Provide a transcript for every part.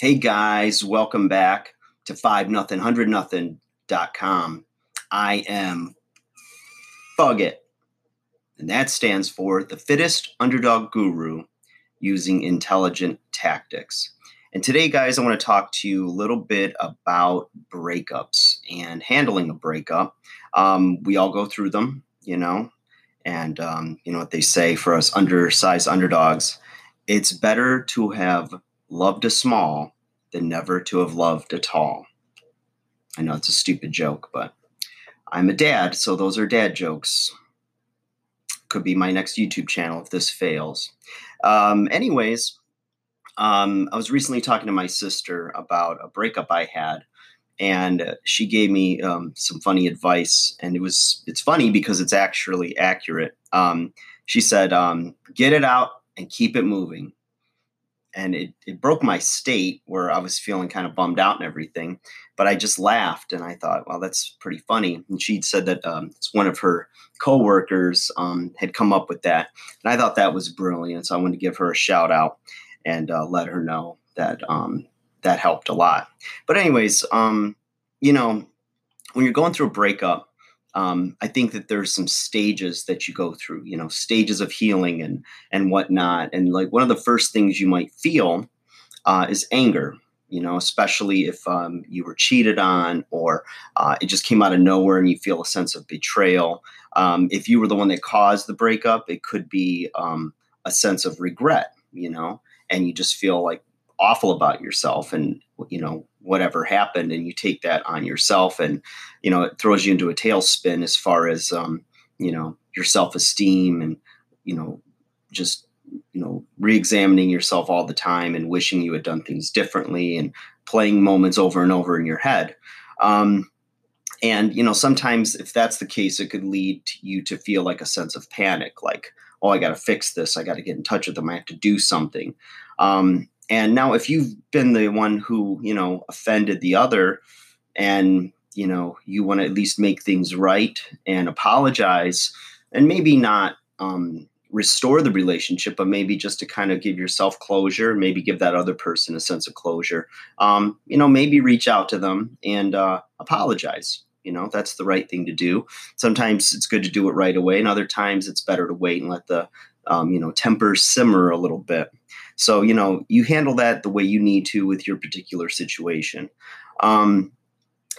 Hey guys, welcome back to 5 nothing 100 nothing.com. I am Fugit, and that stands for the fittest underdog guru using intelligent tactics. And today, guys, I want to talk to you a little bit about breakups and handling a breakup. Um, we all go through them, you know, and um, you know what they say for us undersized underdogs. It's better to have loved a small than never to have loved at all. I know it's a stupid joke, but I'm a dad, so those are dad jokes. Could be my next YouTube channel if this fails. Um, anyways, um, I was recently talking to my sister about a breakup I had, and she gave me um, some funny advice. And it was it's funny because it's actually accurate. Um, she said, um, "Get it out and keep it moving." And it, it broke my state where I was feeling kind of bummed out and everything. But I just laughed and I thought, well, that's pretty funny. And she'd said that um, it's one of her coworkers um, had come up with that, and I thought that was brilliant. So I wanted to give her a shout out and uh, let her know that um, that helped a lot. But anyways, um, you know, when you're going through a breakup, um, I think that there's some stages that you go through, you know, stages of healing and and whatnot. And like one of the first things you might feel uh, is anger, you know, especially if um, you were cheated on or uh, it just came out of nowhere and you feel a sense of betrayal. Um, if you were the one that caused the breakup, it could be um, a sense of regret, you know, and you just feel like awful about yourself and you know whatever happened and you take that on yourself and you know it throws you into a tailspin as far as um, you know your self-esteem and you know just you know re-examining yourself all the time and wishing you had done things differently and playing moments over and over in your head. Um, and you know sometimes if that's the case it could lead you to feel like a sense of panic like oh i got to fix this. I got to get in touch with them. I have to do something. Um, and now, if you've been the one who, you know, offended the other and, you know, you want to at least make things right and apologize and maybe not um, restore the relationship, but maybe just to kind of give yourself closure, maybe give that other person a sense of closure, um, you know, maybe reach out to them and uh, apologize. You know, that's the right thing to do. Sometimes it's good to do it right away, and other times it's better to wait and let the, um, you know, temper simmer a little bit. So, you know, you handle that the way you need to with your particular situation. Um,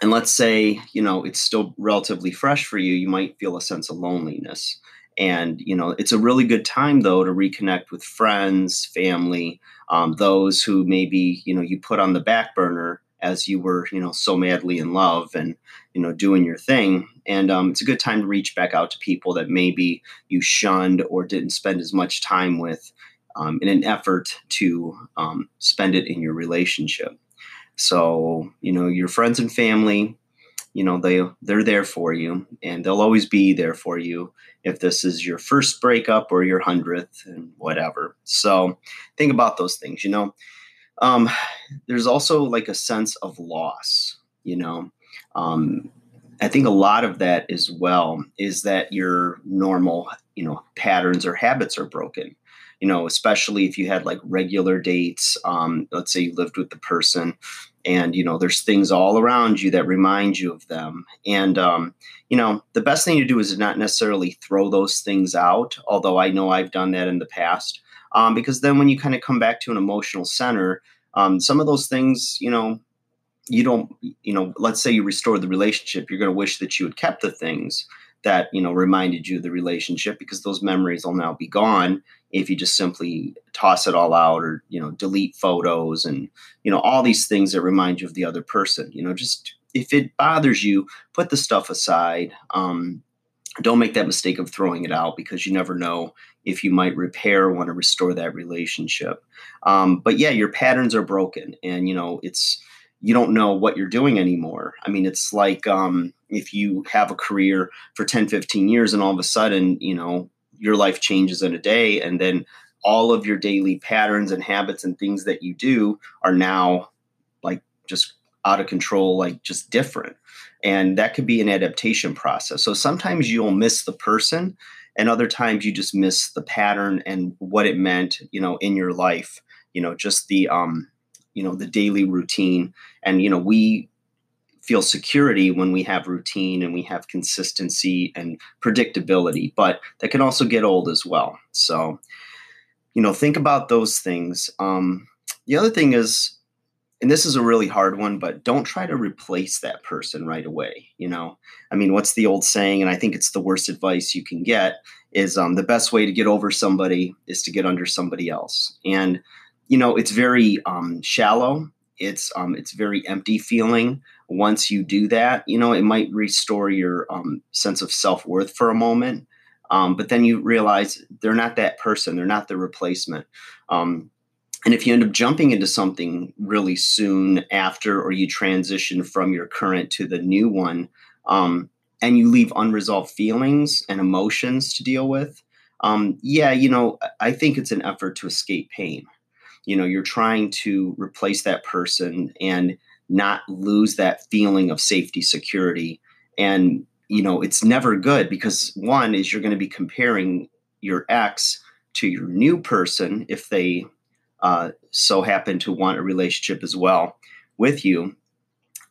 and let's say, you know, it's still relatively fresh for you, you might feel a sense of loneliness. And, you know, it's a really good time, though, to reconnect with friends, family, um, those who maybe, you know, you put on the back burner as you were, you know, so madly in love and, you know, doing your thing. And um, it's a good time to reach back out to people that maybe you shunned or didn't spend as much time with um, in an effort to um, spend it in your relationship. So, you know, your friends and family, you know, they they're there for you and they'll always be there for you if this is your first breakup or your hundredth and whatever. So think about those things, you know. Um, there's also like a sense of loss, you know. Um, I think a lot of that as well is that your normal, you know, patterns or habits are broken you know, especially if you had like regular dates. Um, let's say you lived with the person and, you know, there's things all around you that remind you of them. And, um, you know, the best thing to do is not necessarily throw those things out, although I know I've done that in the past. Um, because then when you kind of come back to an emotional center, um, some of those things, you know, you don't, you know, let's say you restore the relationship, you're going to wish that you had kept the things that you know reminded you of the relationship because those memories will now be gone if you just simply toss it all out or you know delete photos and you know all these things that remind you of the other person you know just if it bothers you put the stuff aside um, don't make that mistake of throwing it out because you never know if you might repair or want to restore that relationship um, but yeah your patterns are broken and you know it's you don't know what you're doing anymore. I mean, it's like um, if you have a career for 10, 15 years and all of a sudden, you know, your life changes in a day and then all of your daily patterns and habits and things that you do are now like just out of control, like just different. And that could be an adaptation process. So sometimes you'll miss the person and other times you just miss the pattern and what it meant, you know, in your life, you know, just the, um, you know the daily routine and you know we feel security when we have routine and we have consistency and predictability but that can also get old as well. So you know think about those things. Um, the other thing is and this is a really hard one but don't try to replace that person right away you know? I mean what's the old saying and i think it's the worst advice you can get is um, the best way to get over somebody is to get under somebody else. And you know it's very um, shallow it's um, it's very empty feeling. Once you do that you know it might restore your um, sense of self-worth for a moment um, but then you realize they're not that person they're not the replacement um, and if you end up jumping into something really soon after or you transition from your current to the new one um, and you leave unresolved feelings and emotions to deal with um, yeah you know i think it's an effort to escape pain you know you're trying to replace that person and not lose that feeling of safety security. And you know it's never good because one is you're going to be comparing your ex to your new person if they uh, so happen to want a relationship as well with you.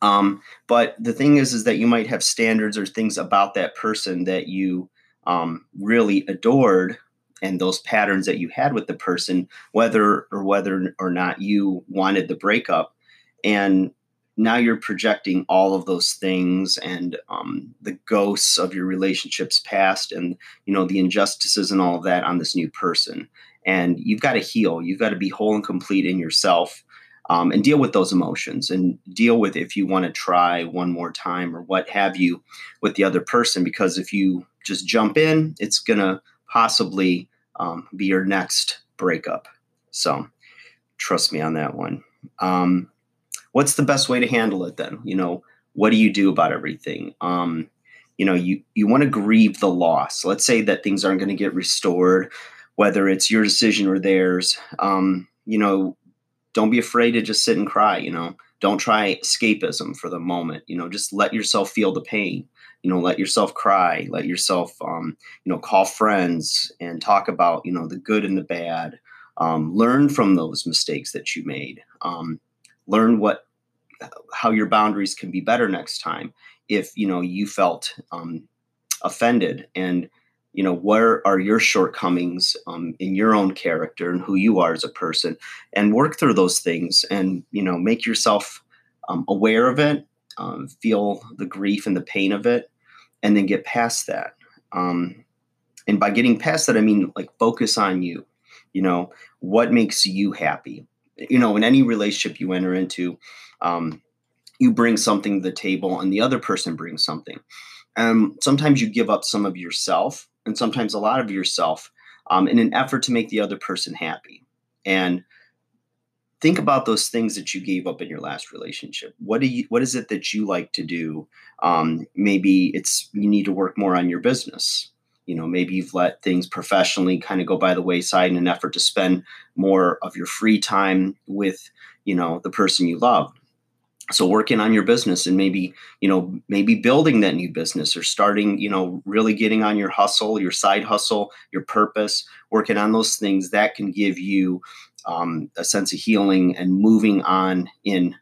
Um, but the thing is is that you might have standards or things about that person that you um, really adored and those patterns that you had with the person whether or whether or not you wanted the breakup. And now you're projecting all of those things and um, the ghosts of your relationships past and you know the injustices and all of that on this new person. And you've got to heal. You've got to be whole and complete in yourself um, and deal with those emotions and deal with if you want to try one more time or what have you with the other person. Because if you just jump in it's going to possibly um, be your next breakup. So trust me on that one. Um, what's the best way to handle it then? You know what do you do about everything? Um, you know you you want to grieve the loss. Let's say that things aren't going to get restored whether it's your decision or theirs. Um, you know don't be afraid to just sit and cry you know? Don't try escapism for the moment you know? Just let yourself feel the pain you know let yourself cry let yourself um, you know call friends and talk about you know the good and the bad. Um, learn from those mistakes that you made. Um, learn what how your boundaries can be better next time if you know you felt um, offended. And you know where are your shortcomings um, in your own character and who you are as a person? And work through those things and you know make yourself um, aware of it um, feel the grief and the pain of it and then get past that. Um, and by getting past that i mean like focus on you you know what makes you happy. You know in any relationship you enter into um, you bring something to the table and the other person brings something. And sometimes you give up some of yourself and sometimes a lot of yourself um, in an effort to make the other person happy. And think about those things that you gave up in your last relationship. What do you what is it that you like to do? Um, maybe it's you need to work more on your business. You know maybe you've let things professionally kind of go by the wayside in an effort to spend more of your free time with you know the person you love. So working on your business and maybe you know maybe building that new business or starting you know really getting on your hustle your side hustle your purpose working on those things that can give you um, a sense of healing and moving on in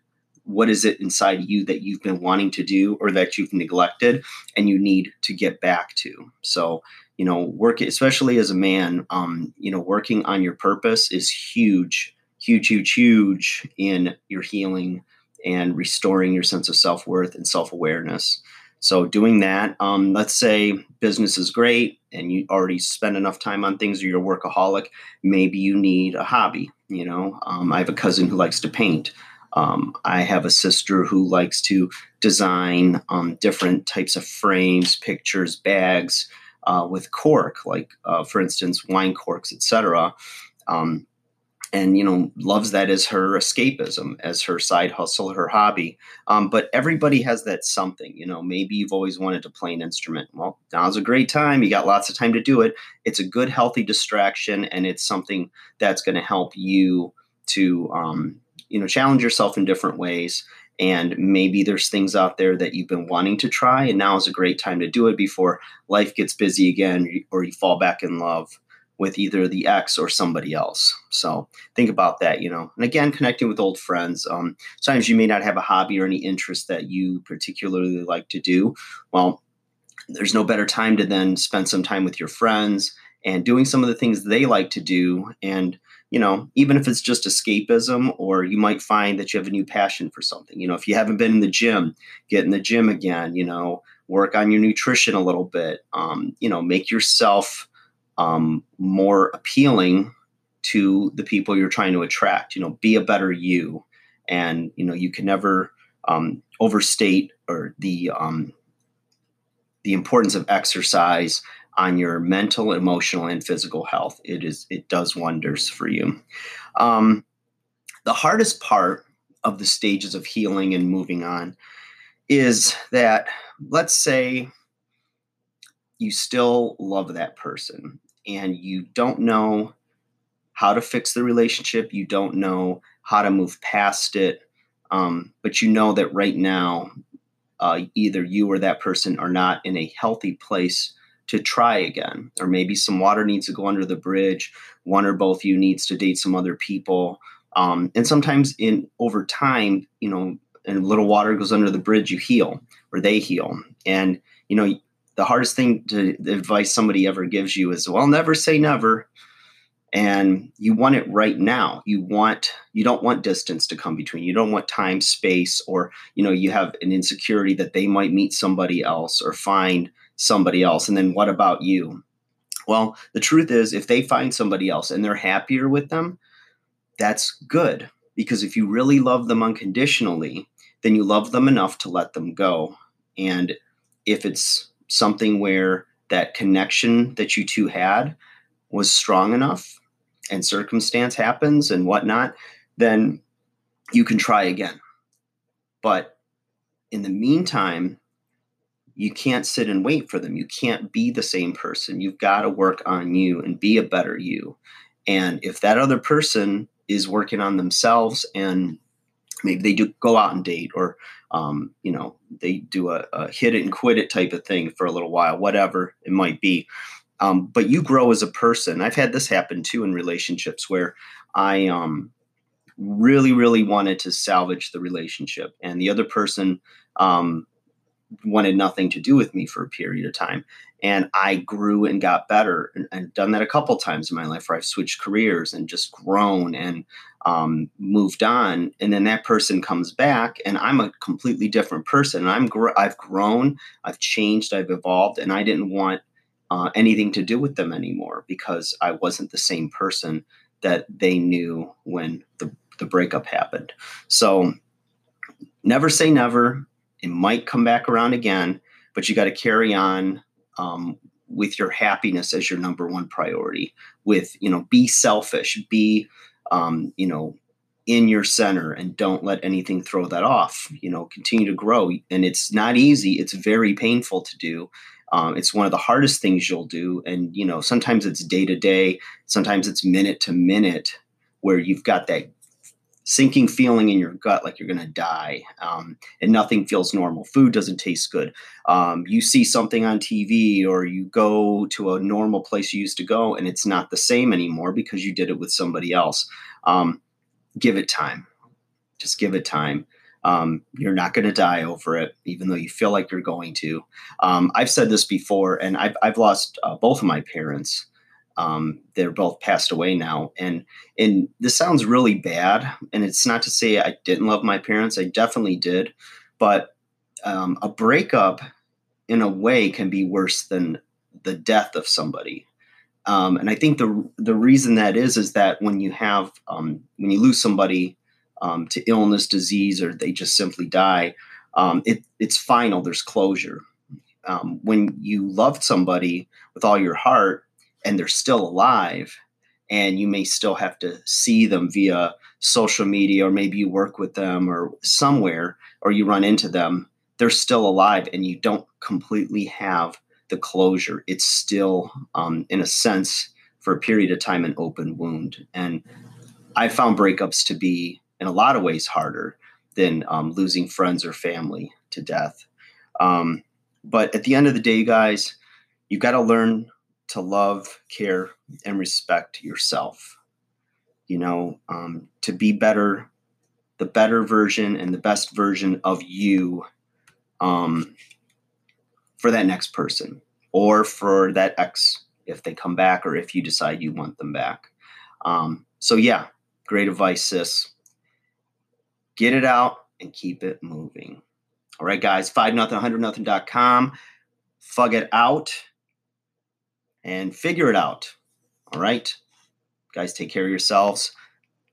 what is it inside you that you've been wanting to do or that you've neglected and you need to get back to. So you know work especially as a man um, you know working on your purpose is huge huge huge huge in your healing and restoring your sense of self-worth and self-awareness so doing that um, let's say business is great and you already spend enough time on things or you're a workaholic maybe you need a hobby you know um, i have a cousin who likes to paint um, I have a sister who likes to design um, different types of frames, pictures, bags uh, with cork, like uh, for instance, wine corks, etc. Um, and you know loves that as her escapism as her side hustle her hobby. Um, but everybody has that something you know maybe you've always wanted to play an instrument. Well now's a great time. You got lots of time to do it. It's a good healthy distraction and it's something that's going to help you to um, you know challenge yourself in different ways. And maybe there's things out there that you've been wanting to try and now is a great time to do it before life gets busy again or you fall back in love with either the ex or somebody else. So think about that, you know. And again, connecting with old friends. Um, sometimes you may not have a hobby or any interest that you particularly like to do. Well, there's no better time to then spend some time with your friends and doing some of the things they like to do. And, you know, even if it's just escapism, or you might find that you have a new passion for something. You know, if you haven't been in the gym, get in the gym again, you know, work on your nutrition a little bit, um, you know, make yourself um, more appealing to the people you're trying to attract. You know, be a better you. And, you know, you can never um, overstate or the, um, the importance of exercise on your mental, emotional, and physical health. It is it does wonders for you. Um, the hardest part of the stages of healing and moving on is that let's say you still love that person and you don't know how to fix the relationship you don't know how to move past it um, but you know that right now uh, either you or that person are not in a healthy place to try again or maybe some water needs to go under the bridge one or both of you needs to date some other people um, and sometimes in over time you know and a little water goes under the bridge you heal or they heal and you know the hardest thing to the advice somebody ever gives you is well never say never. And you want it right now. You want you don't want distance to come between. You don't want time space or you know you have an insecurity that they might meet somebody else or find somebody else. And then what about you? Well the truth is if they find somebody else and they're happier with them that's good. Because if you really love them unconditionally then you love them enough to let them go. And if it's something where that connection that you two had was strong enough and circumstance happens and whatnot, then you can try again. But in the meantime, you can't sit and wait for them. You can't be the same person. You've got to work on you and be a better you. And if that other person is working on themselves and maybe they do go out and date or um, you know they do a, a hit it and quit it type of thing for a little while whatever it might be um, but you grow as a person. I've had this happen too in relationships where I um, really, really wanted to salvage the relationship, and the other person um, wanted nothing to do with me for a period of time. And I grew and got better, and, and done that a couple times in my life where I've switched careers and just grown and um, moved on. And then that person comes back, and I'm a completely different person. And I'm gr- I've grown, I've changed, I've evolved, and I didn't want uh, anything to do with them anymore because I wasn't the same person that they knew when the, the breakup happened. So never say never. It might come back around again, but you got to carry on um, with your happiness as your number one priority. With, you know, be selfish, be, um, you know, in your center and don't let anything throw that off. You know, continue to grow. And it's not easy, it's very painful to do. Um, it's one of the hardest things you'll do. And, you know, sometimes it's day to day, sometimes it's minute to minute where you've got that sinking feeling in your gut like you're going to die um, and nothing feels normal food doesn't taste good um, you see something on tv or you go to a normal place you used to go and it's not the same anymore because you did it with somebody else um, give it time just give it time um, you're not going to die over it, even though you feel like you're going to. Um, I've said this before, and I've, I've lost uh, both of my parents. Um, they're both passed away now, and and this sounds really bad. And it's not to say I didn't love my parents; I definitely did. But um, a breakup, in a way, can be worse than the death of somebody. Um, and I think the the reason that is is that when you have um, when you lose somebody um, to illness, disease, or they just simply die, um, it, it's final. There's closure. Um, when you loved somebody with all your heart and they're still alive, and you may still have to see them via social media, or maybe you work with them or somewhere, or you run into them, they're still alive, and you don't completely have the closure. It's still, um, in a sense, for a period of time, an open wound. And I found breakups to be in a lot of ways harder than um, losing friends or family to death. Um, but at the end of the day, guys, you've got to learn to love, care, and respect yourself. You know, um, to be better, the better version and the best version of you um, for that next person or for that ex if they come back or if you decide you want them back. Um, so, yeah, great advice, sis. Get it out and keep it moving. All right, guys, 5 nothing, 100 nothing.com. Fug it out and figure it out. All right, guys, take care of yourselves.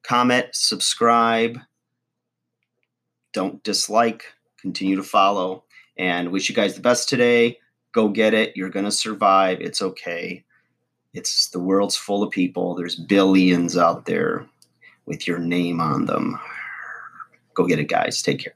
Comment, subscribe. Don't dislike. Continue to follow. And wish you guys the best today. Go get it. You're going to survive. It's okay. It's the world's full of people. There's billions out there with your name on them. Go get it, guys. Take care.